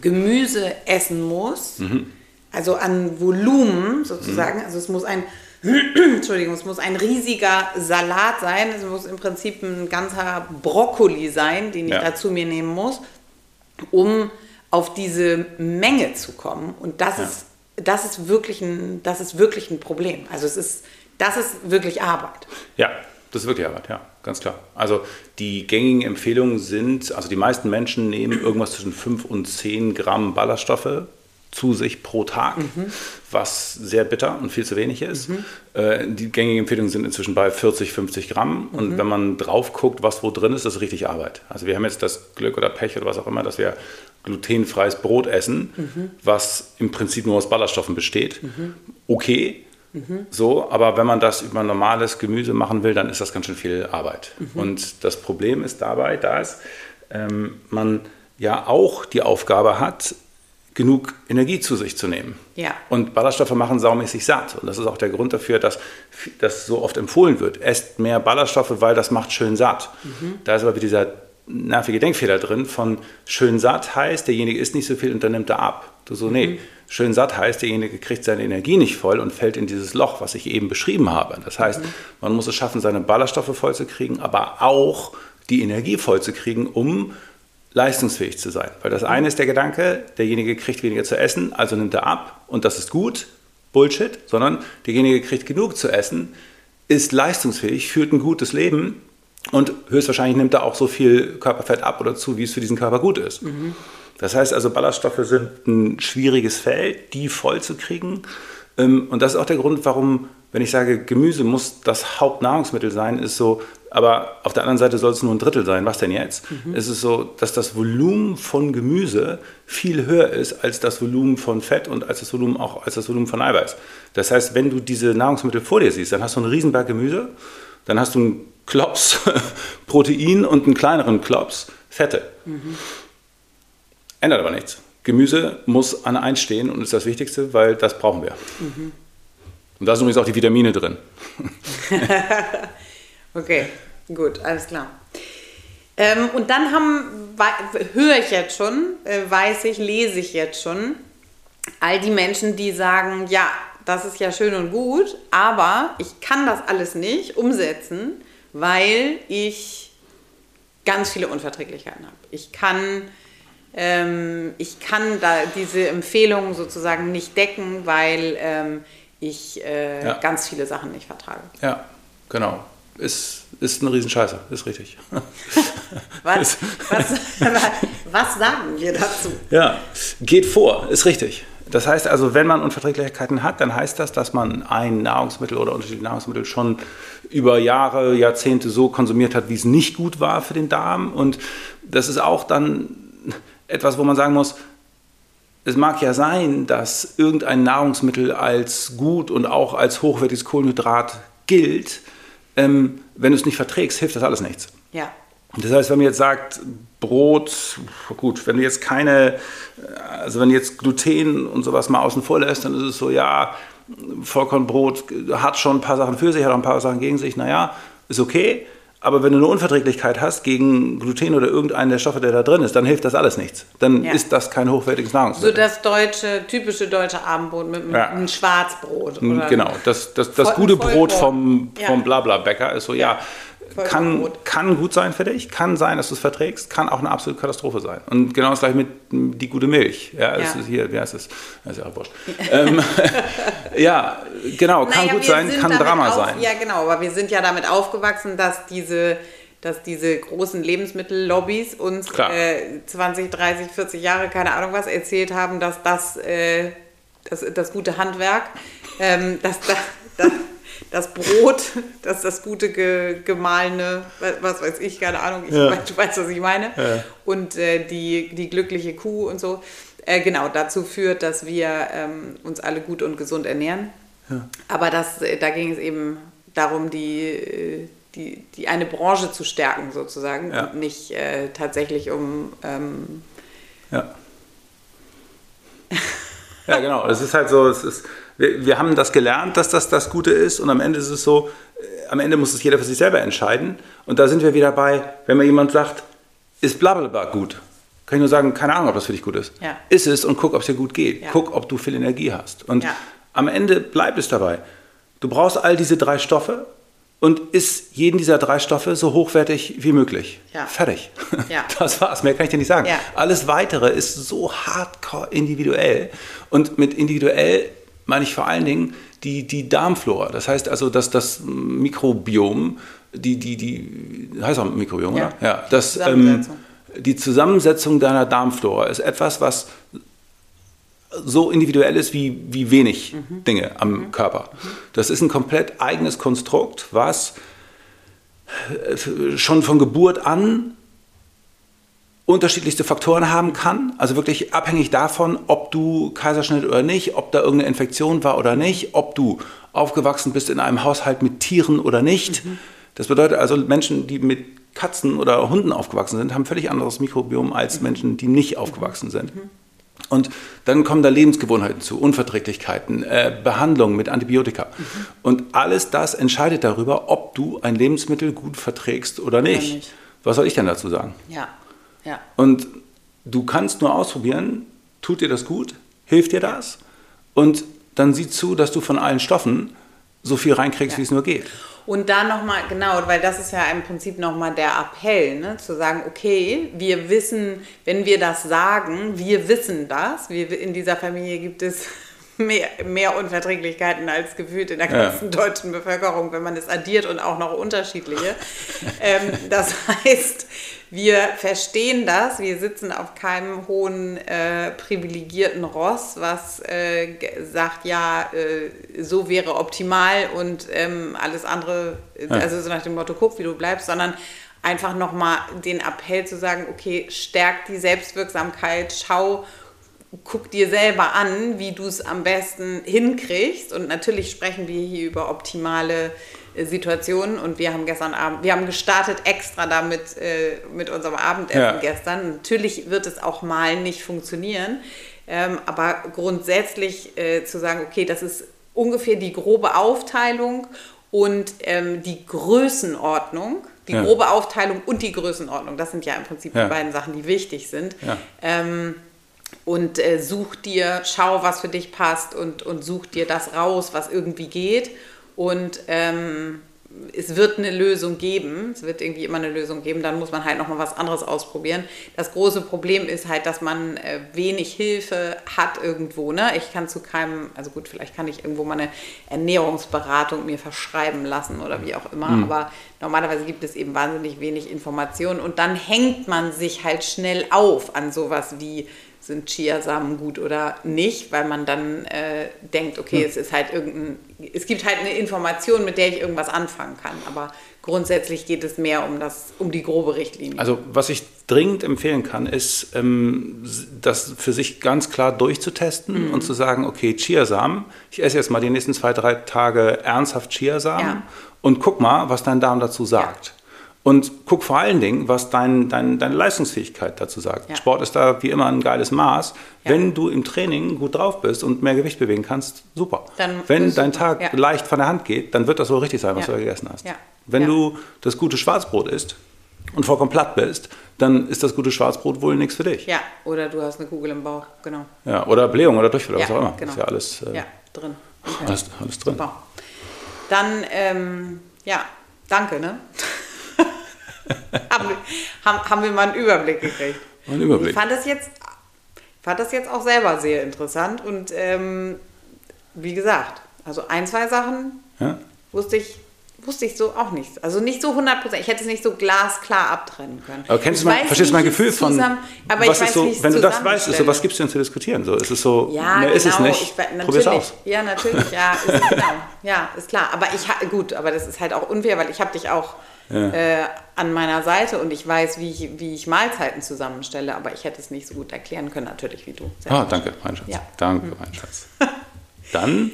Speaker 2: Gemüse essen muss, also an Volumen sozusagen, also es muss ein, Entschuldigung, es muss ein riesiger Salat sein, es muss im Prinzip ein ganzer Brokkoli sein, den ich
Speaker 1: Ja.
Speaker 2: da zu mir nehmen muss, um auf diese Menge zu kommen. Und das
Speaker 1: Ja.
Speaker 2: ist, das ist wirklich ein, das ist wirklich ein Problem. Also es ist, das ist wirklich Arbeit.
Speaker 1: Ja, das ist wirklich Arbeit, ja, ganz klar. Also die gängigen Empfehlungen sind, also die meisten Menschen nehmen irgendwas zwischen 5 und 10 Gramm Ballaststoffe zu sich pro Tag, was sehr bitter und viel zu wenig ist. Äh, die gängigen Empfehlungen sind inzwischen bei 40, 50 Gramm. Und wenn man drauf guckt, was wo drin ist, das ist richtig Arbeit. Also wir haben jetzt das Glück oder Pech oder was auch immer, dass wir glutenfreies Brot essen, was im Prinzip nur aus Ballaststoffen besteht. Okay, so, aber wenn man das über normales Gemüse machen will, dann ist das ganz schön viel Arbeit. Und das Problem ist dabei, dass ähm, man ja auch die Aufgabe hat, genug Energie zu sich zu nehmen.
Speaker 2: Ja.
Speaker 1: Und Ballaststoffe machen saumäßig satt. Und das ist auch der Grund dafür, dass das so oft empfohlen wird. Esst mehr Ballaststoffe, weil das macht schön satt. Da ist aber wieder dieser nervige Denkfehler drin von schön satt heißt, derjenige isst nicht so viel und dann nimmt er ab. Du so, nee, schön satt heißt, derjenige kriegt seine Energie nicht voll und fällt in dieses Loch, was ich eben beschrieben habe. Das heißt, man muss es schaffen, seine Ballaststoffe voll zu kriegen, aber auch die Energie voll zu kriegen, um leistungsfähig zu sein. Weil das eine ist der Gedanke, derjenige kriegt weniger zu essen, also nimmt er ab und das ist gut, Bullshit, sondern derjenige kriegt genug zu essen, ist leistungsfähig, führt ein gutes Leben und höchstwahrscheinlich nimmt er auch so viel Körperfett ab oder zu, wie es für diesen Körper gut ist. Das heißt also, Ballaststoffe sind ein schwieriges Feld, die voll zu kriegen. Ähm, Und das ist auch der Grund, warum wenn ich sage, Gemüse muss das Hauptnahrungsmittel sein, ist so, aber auf der anderen Seite soll es nur ein Drittel sein. Was denn jetzt? Mhm. Es ist so, dass das Volumen von Gemüse viel höher ist als das Volumen von Fett und als das Volumen auch als das Volumen von Eiweiß. Das heißt, wenn du diese Nahrungsmittel vor dir siehst, dann hast du einen Riesenberg Gemüse, dann hast du einen Klops Protein und einen kleineren Klops Fette. Mhm. Ändert aber nichts. Gemüse muss an eins stehen und ist das Wichtigste, weil das brauchen wir. Mhm. Und da sind übrigens auch die Vitamine drin.
Speaker 2: okay, gut, alles klar. Ähm, und dann haben, höre ich jetzt schon, äh, weiß ich, lese ich jetzt schon, all die Menschen, die sagen, ja, das ist ja schön und gut, aber ich kann das alles nicht umsetzen, weil ich ganz viele Unverträglichkeiten habe. Ich kann, ähm, ich kann da diese Empfehlungen sozusagen nicht decken, weil ähm, ich äh, ja. ganz viele Sachen nicht vertrage.
Speaker 1: Ja, genau. Ist, ist eine Riesenscheiße, ist richtig.
Speaker 2: was, was, was sagen wir dazu?
Speaker 1: Ja, geht vor, ist richtig. Das heißt also, wenn man Unverträglichkeiten hat, dann heißt das, dass man ein Nahrungsmittel oder unterschiedliche Nahrungsmittel schon über Jahre, Jahrzehnte so konsumiert hat, wie es nicht gut war für den Darm. Und das ist auch dann etwas, wo man sagen muss, es mag ja sein, dass irgendein Nahrungsmittel als gut und auch als hochwertiges Kohlenhydrat gilt. Ähm, wenn du es nicht verträgst, hilft das alles nichts.
Speaker 2: Ja.
Speaker 1: Das heißt, wenn man jetzt sagt, Brot, gut, wenn du jetzt keine, also wenn du jetzt Gluten und sowas mal außen vor lässt, dann ist es so, ja, Vollkornbrot hat schon ein paar Sachen für sich, hat auch ein paar Sachen gegen sich, naja, ist okay. Aber wenn du eine Unverträglichkeit hast gegen Gluten oder irgendeinen der Stoffe, der da drin ist, dann hilft das alles nichts. Dann ja. ist das kein hochwertiges Nahrungsmittel.
Speaker 2: So das deutsche, typische deutsche Abendbrot mit ja. einem Schwarzbrot.
Speaker 1: Oder genau, das, das, das gute Brot vom, vom Blabla-Bäcker ist so, ja, kann, kann gut sein für dich, kann sein, dass du es verträgst, kann auch eine absolute Katastrophe sein. Und genau das gleiche mit die gute Milch. Ja, ja. ist hier, wie heißt es? Das ist ja auch wurscht. ähm, ja, genau, kann naja, gut sein, kann Drama
Speaker 2: auf,
Speaker 1: sein.
Speaker 2: Ja, genau, aber wir sind ja damit aufgewachsen, dass diese dass diese großen Lebensmittellobbys uns äh, 20, 30, 40 Jahre, keine Ahnung was, erzählt haben, dass das, äh, das, das gute Handwerk, ähm, dass, dass, das Brot, das das gute ge, gemahlene, was weiß ich, keine Ahnung, ich ja. weiß, du weißt, was ich meine. Ja. Und äh, die, die glückliche Kuh und so. Äh, genau, dazu führt, dass wir ähm, uns alle gut und gesund ernähren. Ja. Aber das, äh, da ging es eben darum, die, äh, die, die eine Branche zu stärken, sozusagen, und nicht äh, tatsächlich um. Ähm,
Speaker 1: ja. ja, genau. Es ist halt so, es ist wir, wir haben das gelernt, dass das das Gute ist und am Ende ist es so, äh, am Ende muss es jeder für sich selber entscheiden. Und da sind wir wieder bei, wenn mir jemand sagt, ist blablabla gut, kann ich nur sagen, keine Ahnung, ob das für dich gut ist.
Speaker 2: Ja.
Speaker 1: Ist es und guck, ob es dir gut geht. Ja. Guck, ob du viel Energie hast. Und ja. am Ende bleibt es dabei. Du brauchst all diese drei Stoffe und isst jeden dieser drei Stoffe so hochwertig wie möglich. Fertig. Das war's. Mehr kann ich dir nicht sagen. Alles weitere ist so hardcore individuell. Und mit individuell meine ich vor allen Dingen die, die Darmflora. Das heißt also, dass das Mikrobiom, die, die, die heißt auch Mikrobiom, ja. oder? Ja, das, Zusammensetzung. Ähm, die Zusammensetzung deiner Darmflora ist etwas, was so individuell ist wie, wie wenig mhm. Dinge am mhm. Körper. Das ist ein komplett eigenes Konstrukt, was äh, schon von Geburt an unterschiedlichste Faktoren haben kann. Also wirklich abhängig davon, ob du Kaiserschnitt oder nicht, ob da irgendeine Infektion war oder nicht, ob du aufgewachsen bist in einem Haushalt mit Tieren oder nicht. Mhm. Das bedeutet also, Menschen, die mit Katzen oder Hunden aufgewachsen sind, haben völlig anderes Mikrobiom als mhm. Menschen, die nicht aufgewachsen sind. Mhm. Und dann kommen da Lebensgewohnheiten zu, Unverträglichkeiten, äh, Behandlungen mit Antibiotika. Mhm. Und alles das entscheidet darüber, ob du ein Lebensmittel gut verträgst oder nicht. Oder nicht. Was soll ich denn dazu sagen?
Speaker 2: Ja. Ja.
Speaker 1: Und du kannst nur ausprobieren, tut dir das gut, hilft dir das und dann sieh zu, dass du von allen Stoffen so viel reinkriegst, ja. wie es nur geht.
Speaker 2: Und da nochmal, genau, weil das ist ja im Prinzip nochmal der Appell, ne? zu sagen, okay, wir wissen, wenn wir das sagen, wir wissen das, wir, in dieser Familie gibt es mehr, mehr Unverträglichkeiten als gefühlt in der ganzen ja. deutschen Bevölkerung, wenn man es addiert und auch noch unterschiedliche. ähm, das heißt, wir verstehen das. Wir sitzen auf keinem hohen äh, privilegierten Ross, was äh, sagt, ja, äh, so wäre optimal und ähm, alles andere, ja. also so nach dem Motto, guck, wie du bleibst, sondern einfach nochmal den Appell zu sagen, okay, stärk die Selbstwirksamkeit, schau, guck dir selber an, wie du es am besten hinkriegst. Und natürlich sprechen wir hier über optimale Situationen. Und wir haben gestern Abend, wir haben gestartet extra damit äh, mit unserem Abendessen ja. gestern. Natürlich wird es auch mal nicht funktionieren. Ähm, aber grundsätzlich äh, zu sagen, okay, das ist ungefähr die grobe Aufteilung und ähm, die Größenordnung die ja. grobe Aufteilung und die Größenordnung. Das sind ja im Prinzip ja. die beiden Sachen, die wichtig sind. Ähm, und äh, such dir, schau, was für dich passt und, und such dir das raus, was irgendwie geht. Und ähm, es wird eine Lösung geben, es wird irgendwie immer eine Lösung geben, dann muss man halt nochmal was anderes ausprobieren. Das große Problem ist halt, dass man äh, wenig Hilfe hat irgendwo. Ne? Ich kann zu keinem, also gut, vielleicht kann ich irgendwo mal eine Ernährungsberatung mir verschreiben lassen oder wie auch immer, mhm. aber normalerweise gibt es eben wahnsinnig wenig Informationen und dann hängt man sich halt schnell auf an sowas wie sind Chiasamen gut oder nicht, weil man dann äh, denkt, okay, hm. es ist halt irgendein, es gibt halt eine Information, mit der ich irgendwas anfangen kann. Aber grundsätzlich geht es mehr um das, um die grobe Richtlinie.
Speaker 1: Also was ich dringend empfehlen kann, ist, ähm, das für sich ganz klar durchzutesten mhm. und zu sagen, okay, Chiasamen, ich esse jetzt mal die nächsten zwei, drei Tage ernsthaft Chiasamen ja. und guck mal, was dein Darm dazu sagt. Ja. Und guck vor allen Dingen, was dein, dein, deine Leistungsfähigkeit dazu sagt. Ja. Sport ist da wie immer ein geiles Maß. Ja. Wenn du im Training gut drauf bist und mehr Gewicht bewegen kannst, super. Dann Wenn dein super. Tag ja. leicht von der Hand geht, dann wird das so richtig sein, was du gegessen hast. Wenn du das gute Schwarzbrot isst und vollkommen platt bist, dann ist das gute Schwarzbrot wohl nichts für dich.
Speaker 2: Ja, oder du hast eine Kugel im Bauch, genau.
Speaker 1: Ja, oder Blähung oder Durchfall, was auch immer. Genau. ist ja alles, äh,
Speaker 2: drin.
Speaker 1: Okay. Alles, alles drin. Super.
Speaker 2: Dann, ähm, ja, danke, ne? haben, wir, haben, haben wir mal einen Überblick gekriegt.
Speaker 1: Einen Überblick.
Speaker 2: Ich fand das jetzt, fand das jetzt auch selber sehr interessant und ähm, wie gesagt, also ein, zwei Sachen ja. wusste ich wusste ich so auch nicht. Also nicht so 100 Prozent. Ich hätte es nicht so glasklar abtrennen können.
Speaker 1: Aber kennst du mein, verstehst du mein Gefühl von, zusammen, aber was ist so, wenn du das weißt, ist so, was gibt es denn zu diskutieren? So, ist es so,
Speaker 2: ja,
Speaker 1: mehr
Speaker 2: genau,
Speaker 1: ist es genau. nicht,
Speaker 2: ich, probier's aus. Ja, natürlich, ja, ist, genau. ja, ist klar. Aber ich, gut, aber das ist halt auch unfair, weil ich habe dich auch ja. äh, an meiner Seite und ich weiß, wie ich, wie ich Mahlzeiten zusammenstelle, aber ich hätte es nicht so gut erklären können, natürlich wie du.
Speaker 1: Ah, danke, mein Schatz. Ja. Danke, mhm. mein Schatz. Dann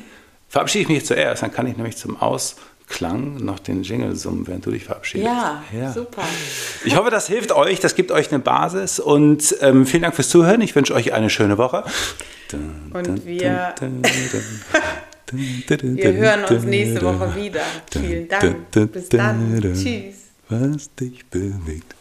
Speaker 1: verabschiede ich mich zuerst, dann kann ich nämlich zum Ausklang noch den Jingle summen, während du dich verabschiedest.
Speaker 2: Ja, ja, super.
Speaker 1: Ich hoffe, das hilft euch, das gibt euch eine Basis und ähm, vielen Dank fürs Zuhören. Ich wünsche euch eine schöne Woche.
Speaker 2: Und wir, wir hören uns nächste Woche wieder. Vielen Dank. Bis dann. Tschüss.
Speaker 1: Was dich bewegt.